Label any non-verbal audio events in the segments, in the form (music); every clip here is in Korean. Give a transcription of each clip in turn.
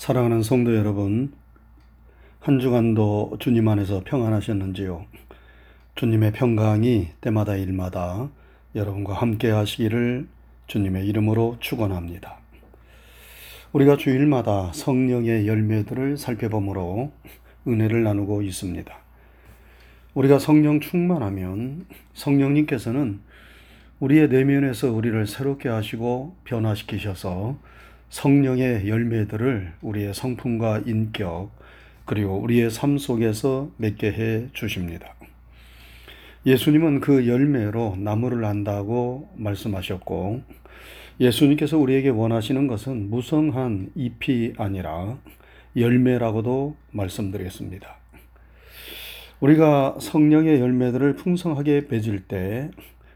사랑하는 성도 여러분, 한 주간도 주님 안에서 평안하셨는지요? 주님의 평강이 때마다 일마다 여러분과 함께 하시기를 주님의 이름으로 축원합니다. 우리가 주일마다 성령의 열매들을 살펴보므로 은혜를 나누고 있습니다. 우리가 성령 충만하면 성령님께서는 우리의 내면에서 우리를 새롭게 하시고 변화시키셔서 성령의 열매들을 우리의 성품과 인격, 그리고 우리의 삶 속에서 맺게 해 주십니다. 예수님은 그 열매로 나무를 안다고 말씀하셨고, 예수님께서 우리에게 원하시는 것은 무성한 잎이 아니라 열매라고도 말씀드렸습니다. 우리가 성령의 열매들을 풍성하게 맺을 때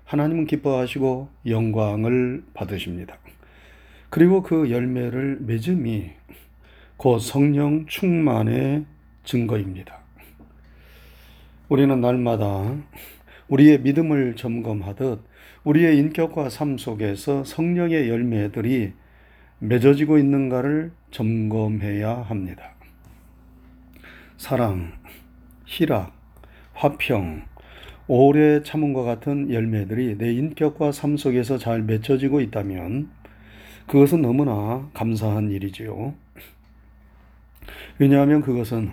하나님은 기뻐하시고 영광을 받으십니다. 그리고 그 열매를 맺음이 곧 성령 충만의 증거입니다. 우리는 날마다 우리의 믿음을 점검하듯 우리의 인격과 삶 속에서 성령의 열매들이 맺어지고 있는가를 점검해야 합니다. 사랑, 희락, 화평, 오래 참음과 같은 열매들이 내 인격과 삶 속에서 잘 맺혀지고 있다면 그것은 너무나 감사한 일이지요. 왜냐하면 그것은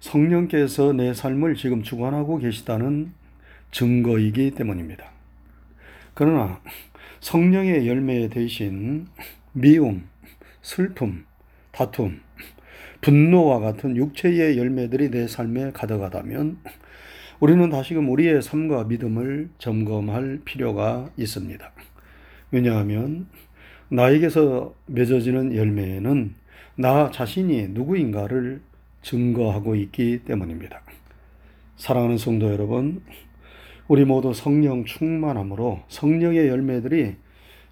성령께서 내 삶을 지금 주관하고 계시다는 증거이기 때문입니다. 그러나 성령의 열매 대신 미움, 슬픔, 다툼, 분노와 같은 육체의 열매들이 내 삶에 가득하다면 우리는 다시금 우리의 삶과 믿음을 점검할 필요가 있습니다. 왜냐하면 나에게서 맺어지는 열매는 나 자신이 누구인가를 증거하고 있기 때문입니다. 사랑하는 성도 여러분, 우리 모두 성령 충만함으로 성령의 열매들이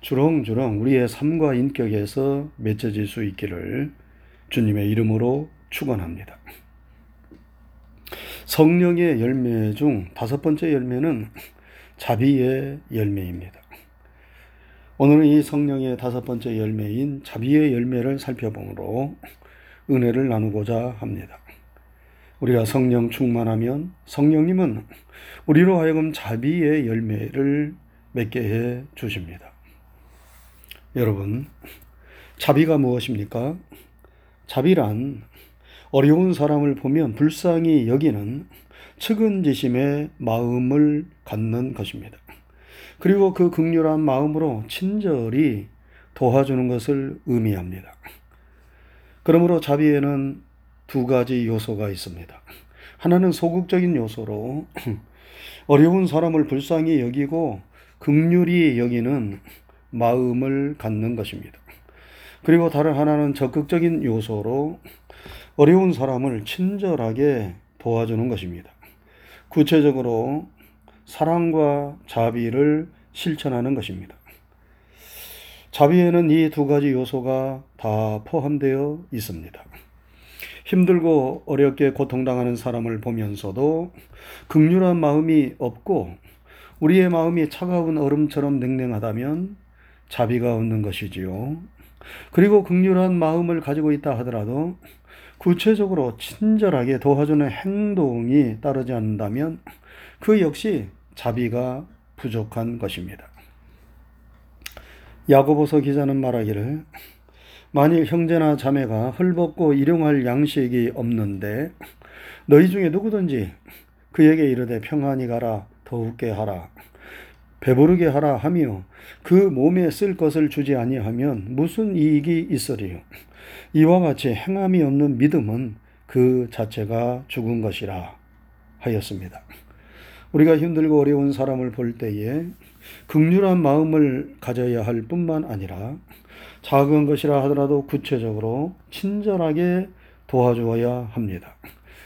주렁주렁 우리의 삶과 인격에서 맺어질 수 있기를 주님의 이름으로 축원합니다. 성령의 열매 중 다섯 번째 열매는 자비의 열매입니다. 오늘은 이 성령의 다섯 번째 열매인 자비의 열매를 살펴보므로 은혜를 나누고자 합니다. 우리가 성령 충만하면 성령님은 우리로 하여금 자비의 열매를 맺게 해 주십니다. 여러분, 자비가 무엇입니까? 자비란 어려운 사람을 보면 불쌍히 여기는 측은지심의 마음을 갖는 것입니다. 그리고 그 극률한 마음으로 친절히 도와주는 것을 의미합니다. 그러므로 자비에는 두 가지 요소가 있습니다. 하나는 소극적인 요소로 어려운 사람을 불쌍히 여기고 극률이 여기는 마음을 갖는 것입니다. 그리고 다른 하나는 적극적인 요소로 어려운 사람을 친절하게 도와주는 것입니다. 구체적으로 사랑과 자비를 실천하는 것입니다. 자비에는 이 두 가지 요소가 다 포함되어 있습니다. 힘들고 어렵게 고통당하는 사람을 보면서도 극률한 마음이 없고 우리의 마음이 차가운 얼음처럼 냉랭하다면 자비가 없는 것이지요. 그리고 극률한 마음을 가지고 있다 하더라도 구체적으로 친절하게 도와주는 행동이 따르지 않는다면 그 역시 자비가 부족한 것입니다. 야고보서 기자는 말하기를 만일 형제나 자매가 헐벗고 일용할 양식이 없는데 너희 중에 누구든지 그에게 이르되 평안히 가라 더욱게 하라 배부르게 하라 하며 그 몸에 쓸 것을 주지 아니하면 무슨 이익이 있으리요 이와 같이 행함이 없는 믿음은 그 자체가 죽은 것이라 하였습니다. 우리가 힘들고 어려운 사람을 볼 때에 극률한 마음을 가져야 할 뿐만 아니라 작은 것이라 하더라도 구체적으로 친절하게 도와주어야 합니다.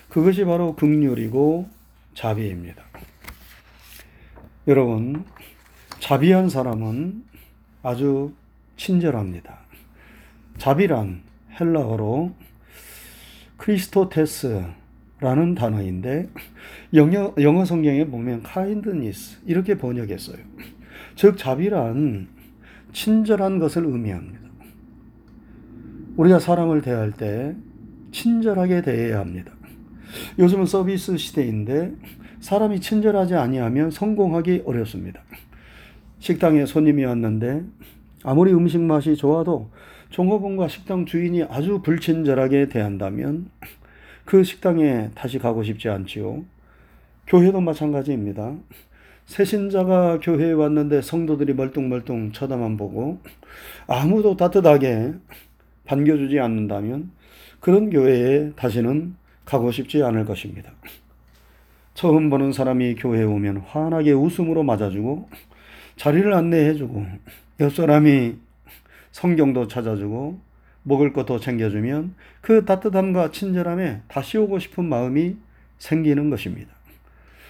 그것이 바로 극률이고 자비입니다. 여러분, 자비한 사람은 아주 친절합니다. 자비란 헬라어로 크리스토테스라는 단어인데 영어, 영어 성경에 보면 kindness 이렇게 번역했어요. 즉 자비란 친절한 것을 의미합니다. 우리가 사람을 대할 때 친절하게 대해야 합니다. 요즘은 서비스 시대인데 사람이 친절하지 아니하면 성공하기 어렵습니다. 식당에 손님이 왔는데 아무리 음식 맛이 좋아도 종업원과 식당 주인이 아주 불친절하게 대한다면 그 식당에 다시 가고 싶지 않지요. 교회도 마찬가지입니다. 새신자가 교회에 왔는데 성도들이 멀뚱멀뚱 쳐다만 보고 아무도 따뜻하게 반겨주지 않는다면 그런 교회에 다시는 가고 싶지 않을 것입니다. 처음 보는 사람이 교회에 오면 환하게 웃음으로 맞아주고 자리를 안내해주고 옆 사람이 성경도 찾아주고 먹을 것도 챙겨주면 그 따뜻함과 친절함에 다시 오고 싶은 마음이 생기는 것입니다.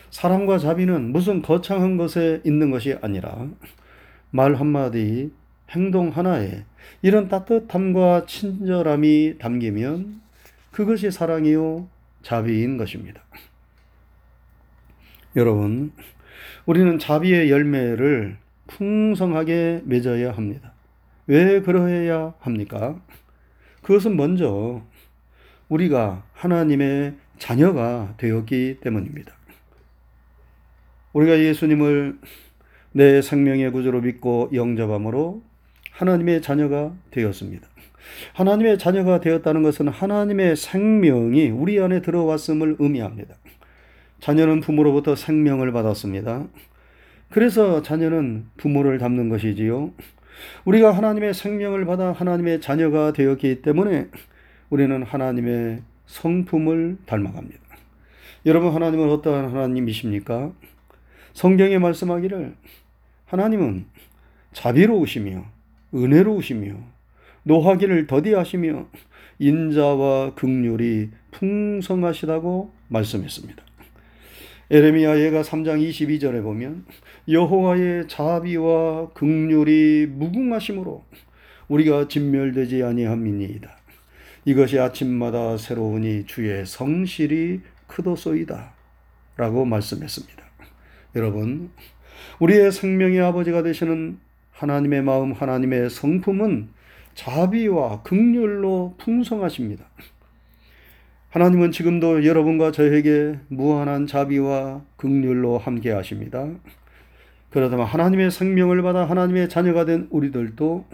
사랑과 자비는 무슨 거창한 것에 있는 것이 아니라 말 한마디, 행동 하나에 이런 따뜻함과 친절함이 담기면 그것이 사랑이요, 자비인 것입니다. 여러분, 우리는 자비의 열매를 풍성하게 맺어야 합니다. 왜 그러해야 합니까? 그것은 먼저 우리가 하나님의 자녀가 되었기 때문입니다. 우리가 예수님을 내 생명의 구주로 믿고 영접함으로 하나님의 자녀가 되었습니다. 하나님의 자녀가 되었다는 것은 하나님의 생명이 우리 안에 들어왔음을 의미합니다. 자녀는 부모로부터 생명을 받았습니다. 그래서 자녀는 부모를 닮는 것이지요. 우리가 하나님의 생명을 받아 하나님의 자녀가 되었기 때문에 우리는 하나님의 성품을 닮아갑니다. 여러분, 하나님은 어떠한 하나님이십니까? 성경에 말씀하기를 하나님은 자비로우시며 은혜로우시며 노하기를 더디하시며 인자와 극률이 풍성하시다고 말씀했습니다. 에레미야 예가 3장 22절에 보면 여호와의 자비와 극률이 무궁하심으로 우리가 진멸되지 아니함이니이다. 이것이 아침마다 새로우니 주의 성실이 크도소이다. 라고 말씀했습니다. 여러분, 우리의 생명의 아버지가 되시는 하나님의 마음, 하나님의 성품은 자비와 극률로 풍성하십니다. 하나님은 지금도 여러분과 저에게 무한한 자비와 극률로 함께 하십니다. 그러다만 하나님의 생명을 받아 하나님의 자녀가 된 우리들도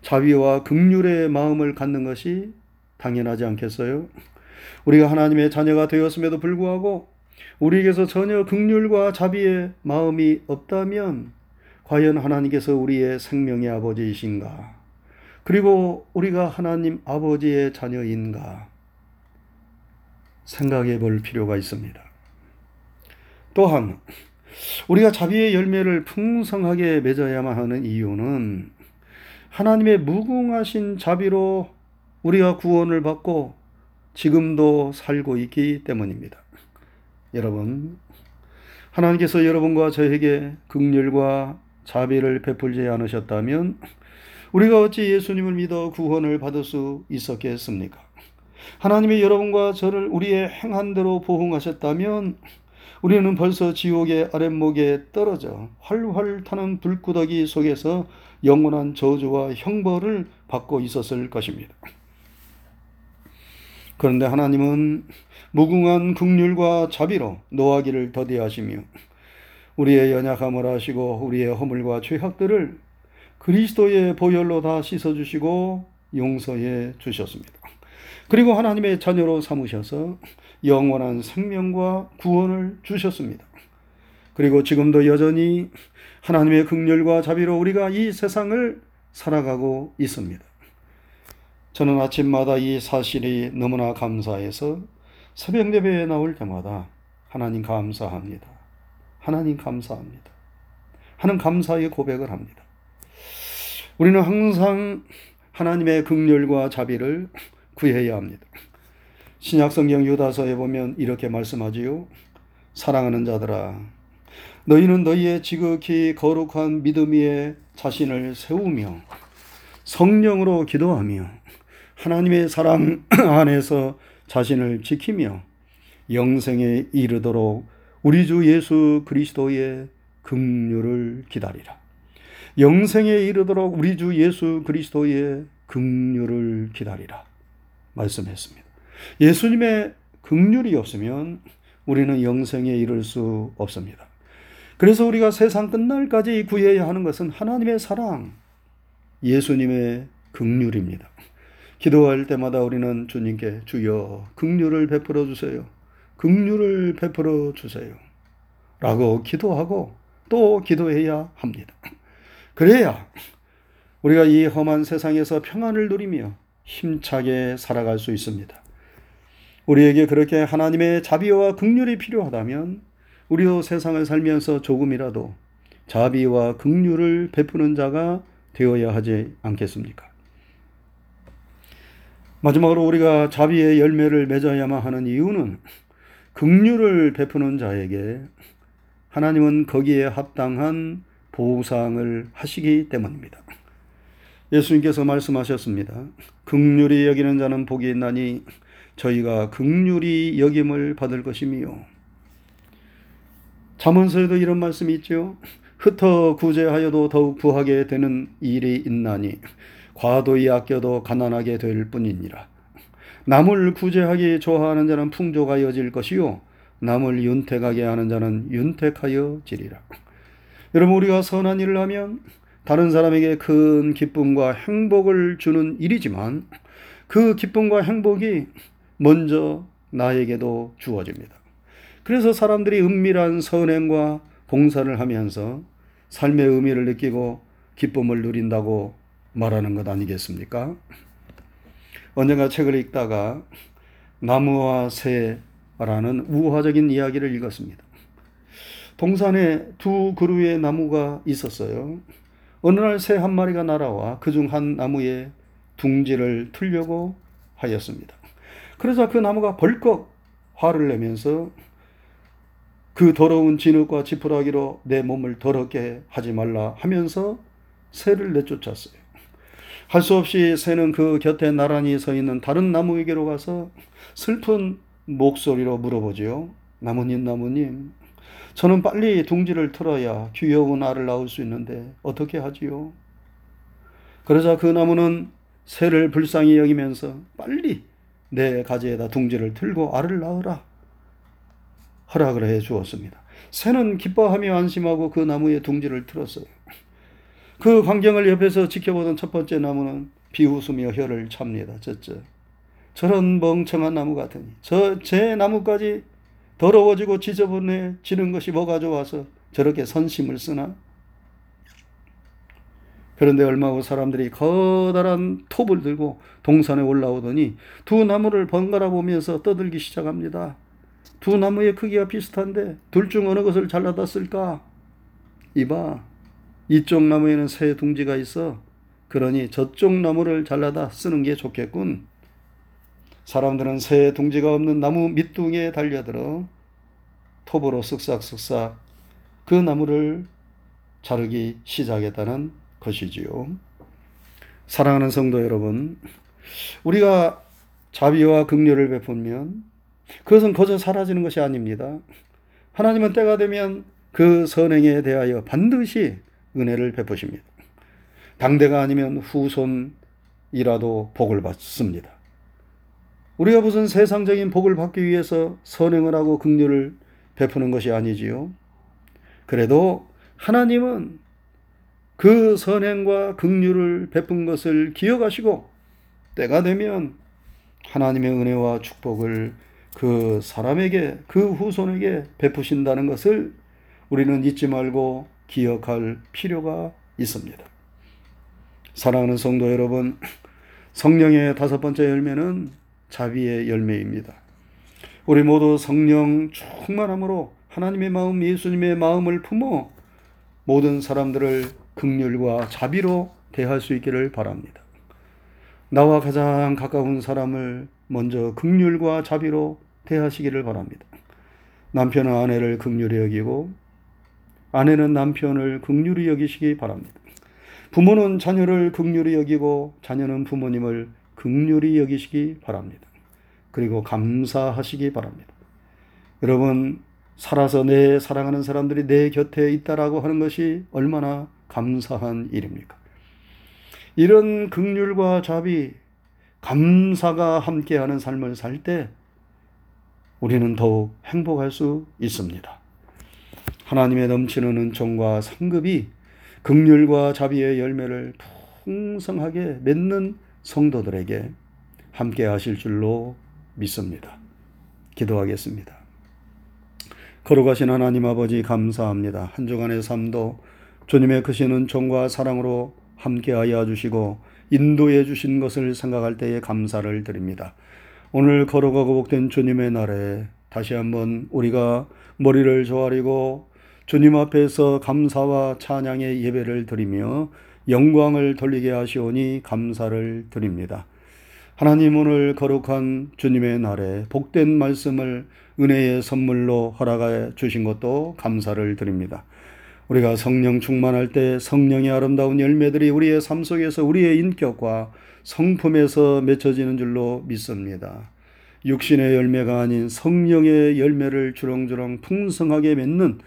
자비와 극률의 마음을 갖는 것이 당연하지 않겠어요? 우리가 하나님의 자녀가 되었음에도 불구하고 우리에게서 전혀 극률과 자비의 마음이 없다면 과연 하나님께서 우리의 생명의 아버지이신가? 그리고 우리가 하나님 아버지의 자녀인가? 생각해 볼 필요가 있습니다. 또한 우리가 자비의 열매를 풍성하게 맺어야만 하는 이유는 하나님의 무궁하신 자비로 우리가 구원을 받고 지금도 살고 있기 때문입니다. 여러분, 하나님께서 여러분과 저에게 극렬과 자비를 베풀지 않으셨다면 우리가 어찌 예수님을 믿어 구원을 받을 수 있었겠습니까? 하나님이 여러분과 저를 우리의 행한대로 보응하셨다면 우리는 벌써 지옥의 아랫목에 떨어져 활활 타는 불구더기 속에서 영원한 저주와 형벌을 받고 있었을 것입니다. 그런데 하나님은 무궁한 극률과 자비로 노하기를 더디하시며 우리의 연약함을 아시고 우리의 허물과 죄악들을 그리스도의 보혈로 다 씻어주시고 용서해 주셨습니다. 그리고 하나님의 자녀로 삼으셔서 영원한 생명과 구원을 주셨습니다. 그리고 지금도 여전히 하나님의 극렬과 자비로 우리가 이 세상을 살아가고 있습니다. 저는 아침마다 이 사실이 너무나 감사해서 새벽 예배에 나올 때마다 하나님 감사합니다. 하나님 감사합니다. 하는 감사의 고백을 합니다. 우리는 항상 하나님의 극렬과 자비를 구해야 합니다. 신약성경 유다서에 보면 이렇게 말씀하지요. 사랑하는 자들아, 너희는 너희의 지극히 거룩한 믿음 위에 자신을 세우며 성령으로 기도하며 하나님의 사랑 (clears throat) 안에서 자신을 지키며 영생에 이르도록 우리 주 예수 그리스도의 긍휼을 기다리라. 영생에 이르도록 우리 주 예수 그리스도의 긍휼을 기다리라 말씀했습니다. 예수님의 긍휼이 없으면 우리는 영생에 이를 수 없습니다. 그래서 우리가 세상 끝날까지 구해야 하는 것은 하나님의 사랑, 예수님의 긍휼입니다. 기도할 때마다 우리는 주님께 주여 긍휼을 베풀어 주세요. 긍휼을 베풀어 주세요. 라고 기도하고 또 기도해야 합니다. 그래야 우리가 이 험한 세상에서 평안을 누리며 힘차게 살아갈 수 있습니다. 우리에게 그렇게 하나님의 자비와 긍휼이 필요하다면 우리도 세상을 살면서 조금이라도 자비와 긍휼을 베푸는 자가 되어야 하지 않겠습니까? 마지막으로 우리가 자비의 열매를 맺어야만 하는 이유는 긍휼을 베푸는 자에게 하나님은 거기에 합당한 보상을 하시기 때문입니다. 예수님께서 말씀하셨습니다. 긍휼히 여기는 자는 복이 있나니 저희가 극률이 여김을 받을 것이며 잠언서에도 이런 말씀이 있죠. 흩어 구제하여도 더욱 부하게 되는 일이 있나니 과도히 아껴도 가난하게 될 뿐이니라. 남을 구제하기 좋아하는 자는 풍조가 여질 것이요 남을 윤택하게 하는 자는 윤택하여 지리라. 여러분 우리가 선한 일을 하면 다른 사람에게 큰 기쁨과 행복을 주는 일이지만 그 기쁨과 행복이 먼저 나에게도 주어집니다. 그래서 사람들이 은밀한 선행과 봉사를 하면서 삶의 의미를 느끼고 기쁨을 누린다고 말하는 것 아니겠습니까? 언젠가 책을 읽다가 나무와 새라는 우화적인 이야기를 읽었습니다. 동산에 두 그루의 나무가 있었어요. 어느 날 새 한 마리가 날아와 그 중 한 나무에 둥지를 틀려고 하였습니다. 그러자 그 나무가 벌컥 화를 내면서 그 더러운 진흙과 지푸라기로 내 몸을 더럽게 하지 말라 하면서 새를 내쫓았어요. 할 수 없이 새는 그 곁에 나란히 서 있는 다른 나무에게로 가서 슬픈 목소리로 물어보지요. 나무님, 나무님, 저는 빨리 둥지를 틀어야 귀여운 알을 낳을 수 있는데 어떻게 하지요? 그러자 그 나무는 새를 불쌍히 여기면서 빨리 내 가지에다 둥지를 틀고 알을 낳으라. 허락을 해 주었습니다. 새는 기뻐하며 안심하고 그 나무에 둥지를 틀었어요. 그 광경을 옆에서 지켜보던 첫 번째 나무는 비웃으며 혀를 찹니다. 쩌쩌. 저런 멍청한 나무 같으니 저 제 나무까지 더러워지고 지저분해지는 것이 뭐가 좋아서 저렇게 선심을 쓰나? 그런데 얼마 후 사람들이 커다란 톱을 들고 동산에 올라오더니 두 나무를 번갈아 보면서 떠들기 시작합니다. 두 나무의 크기가 비슷한데 둘 중 어느 것을 잘라다 쓸까? 이봐. 이쪽 나무에는 새 둥지가 있어. 그러니 저쪽 나무를 잘라다 쓰는 게 좋겠군. 사람들은 새 둥지가 없는 나무 밑둥에 달려들어 톱으로 쓱싹쓱싹 그 나무를 자르기 시작했다는 것이지요. 사랑하는 성도 여러분, 우리가 자비와 긍휼을 베풀면 그것은 거저 사라지는 것이 아닙니다. 하나님은 때가 되면 그 선행에 대하여 반드시 은혜를 베푸십니다. 당대가 아니면 후손이라도 복을 받습니다. 우리가 무슨 세상적인 복을 받기 위해서 선행을 하고 긍휼을 베푸는 것이 아니지요. 그래도 하나님은 그 선행과 긍휼을 베푼 것을 기억하시고 때가 되면 하나님의 은혜와 축복을 그 사람에게 그 후손에게 베푸신다는 것을 우리는 잊지 말고 기억할 필요가 있습니다. 사랑하는 성도 여러분, 성령의 다섯 번째 열매는 자비의 열매입니다. 우리 모두 성령 충만함으로 하나님의 마음, 예수님의 마음을 품어 모든 사람들을 극률과 자비로 대할 수 있기를 바랍니다. 나와 가장 가까운 사람을 먼저 극률과 자비로 대하시기를 바랍니다. 남편은 아내를 극률히 여기고 아내는 남편을 극률히 여기시기 바랍니다. 부모는 자녀를 극률히 여기고 자녀는 부모님을 극률히 여기시기 바랍니다. 그리고 감사하시기 바랍니다. 여러분 살아서 내 사랑하는 사람들이 내 곁에 있다라고 하는 것이 얼마나 감사한 일입니까? 이런 극률과 자비, 감사가 함께하는 삶을 살 때 우리는 더욱 행복할 수 있습니다. 하나님의 넘치는 은총과 상급이 극률과 자비의 열매를 풍성하게 맺는 성도들에게 함께 하실 줄로 믿습니다. 기도하겠습니다. 걸어가신 하나님 아버지 감사합니다. 한 주간의 삶도 주님의 크신 은총과 사랑으로 함께하여 주시고 인도해 주신 것을 생각할 때에 감사를 드립니다. 오늘 걸어가고 복된 주님의 날에 다시 한번 우리가 머리를 조아리고 주님 앞에서 감사와 찬양의 예배를 드리며 영광을 돌리게 하시오니 감사를 드립니다. 하나님 오늘 거룩한 주님의 날에 복된 말씀을 은혜의 선물로 허락해 주신 것도 감사를 드립니다. 우리가 성령 충만할 때 성령의 아름다운 열매들이 우리의 삶 속에서 우리의 인격과 성품에서 맺혀지는 줄로 믿습니다. 육신의 열매가 아닌 성령의 열매를 주렁주렁 풍성하게 맺는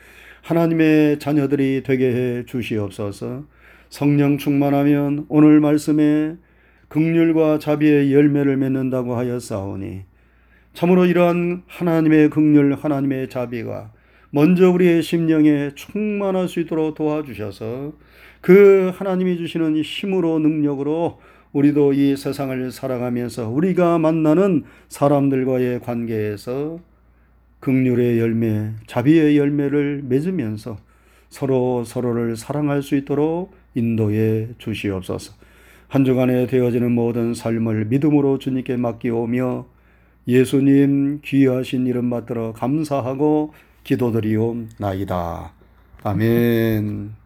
하나님의 자녀들이 되게 해 주시옵소서. 성령 충만하면 오늘 말씀에 극률과 자비의 열매를 맺는다고 하였사오니 참으로 이러한 하나님의 극률, 하나님의 자비가 먼저 우리의 심령에 충만할 수 있도록 도와주셔서 그 하나님이 주시는 힘으로 능력으로 우리도 이 세상을 살아가면서 우리가 만나는 사람들과의 관계에서 극률의 열매, 자비의 열매를 맺으면서 서로 서로를 사랑할 수 있도록 인도해 주시옵소서. 한 주간에 되어지는 모든 삶을 믿음으로 주님께 맡기오며 예수님 귀하신 이름 받들어 감사하고 기도드리옵나이다. 아멘.